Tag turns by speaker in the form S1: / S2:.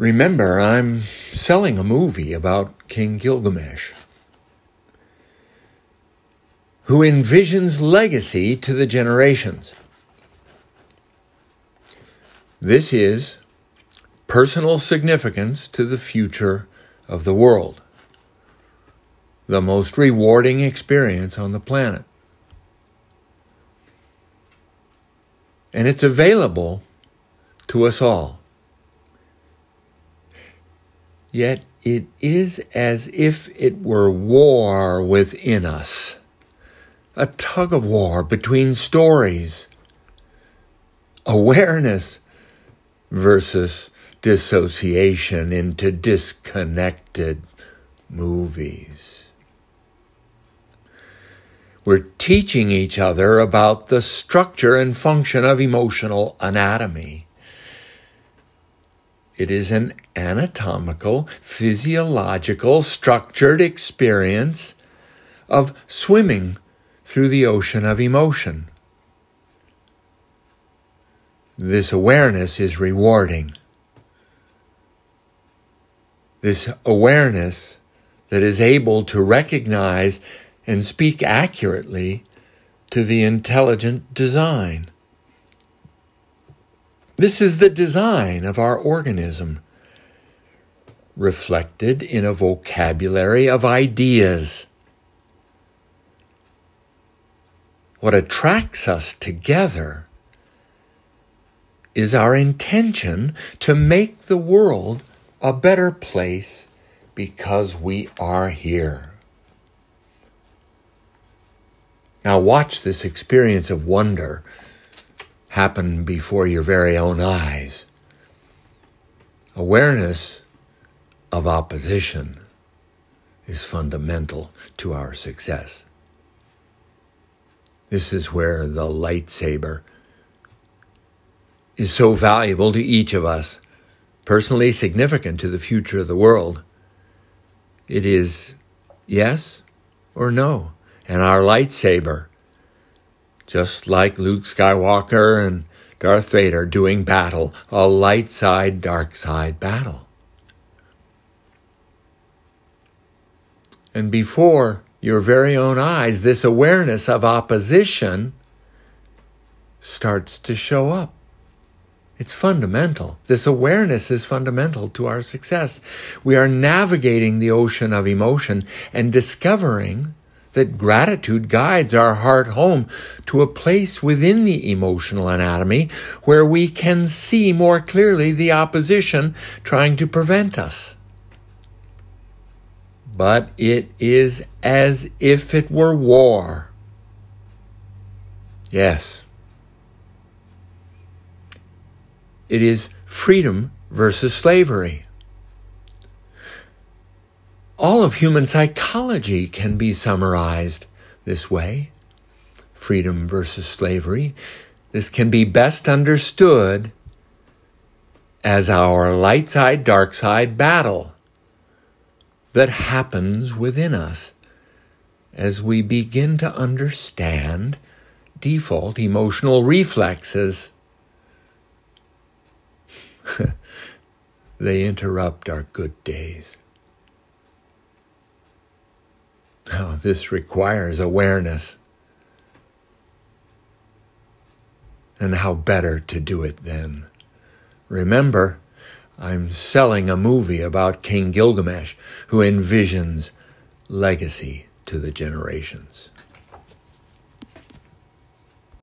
S1: Remember, I'm selling a movie about King Gilgamesh who envisions legacy to the generations. This is personal significance to the future of the world, the most rewarding experience on the planet. And it's available to us all. Yet it is as if it were war within us, a tug of war between stories, awareness versus dissociation into disconnected movies. We're teaching each other about the structure and function of emotional anatomy. It is an anatomical, physiological, structured experience of swimming through the ocean of emotion. This awareness is rewarding. This awareness that is able to recognize and speak accurately to the intelligent design. This is the design of our organism, reflected in a vocabulary of ideas. What attracts us together is our intention to make the world a better place because we are here. Now, watch this experience of wonder happen before your very own eyes. Awareness of opposition is fundamental to our success. This is where the lightsaber is so valuable to each of us, personally significant to the future of the world. It is yes or no. And our lightsaber just like Luke Skywalker and Darth Vader doing battle, a light side, dark side battle. And before your very own eyes, this awareness of opposition starts to show up. It's fundamental. This awareness is fundamental to our success. We are navigating the ocean of emotion and discovering that gratitude guides our heart home to a place within the emotional anatomy where we can see more clearly the opposition trying to prevent us. But it is as if it were war. Yes. It is freedom versus slavery. All of human psychology can be summarized this way freedom versus slavery. This can be best understood as our light side, dark side battle that happens within us as we begin to understand default emotional reflexes. they interrupt our good days. Now, this requires awareness. And how better to do it then? Remember, I'm selling a movie about King Gilgamesh who envisions legacy to the generations.